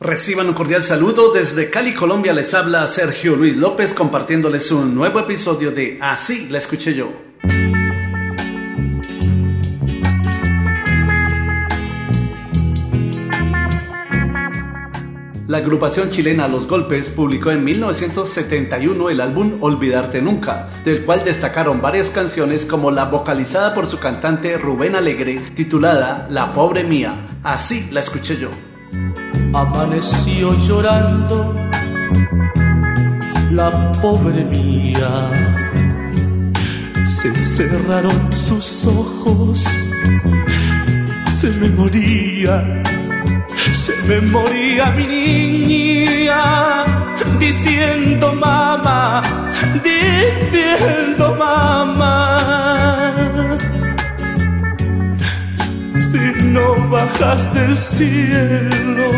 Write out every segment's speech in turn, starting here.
Reciban un cordial saludo desde Cali, Colombia. Les habla Sergio Luis López compartiéndoles un nuevo episodio de Así la escuché yo. La agrupación chilena Los Golpes publicó en 1971 el álbum Olvidarte Nunca, del cual destacaron varias canciones como la vocalizada por su cantante Rubén Alegre titulada La Pobre Mía. Así la escuché yo amaneció llorando la pobre mía. Se cerraron sus ojos, se me moría, se me moría mi niña, diciendo mamá, diciendo bajas del cielo,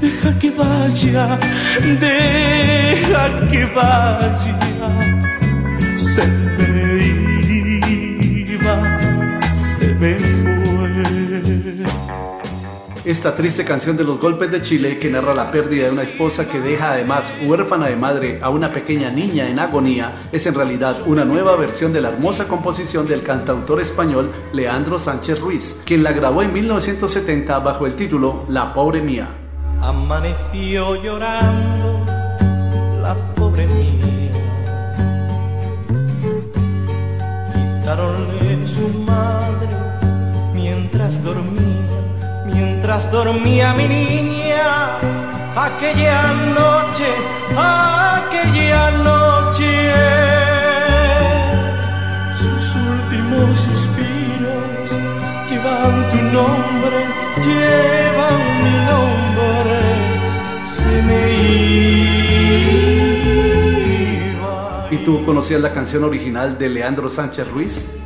deja que vaya, deja que vaya. Se me iba, se me fue. Esta triste canción de los golpes de Chile que narra la pérdida de una esposa que deja además huérfana de madre a una pequeña niña en agonía es en realidad una nueva versión de la hermosa composición del cantautor español Leandro Sánchez Ruiz, quien la grabó en 1970 bajo el título La pobre mía. Amaneció llorando la pobre mía. Su madre mientras dormía mi niña. Aquella noche, aquella noche. Sus últimos suspiros llevan tu nombre, llevan mi nombre. Se me iba. ¿Y tú conocías la canción original de Leandro Sánchez Ruiz?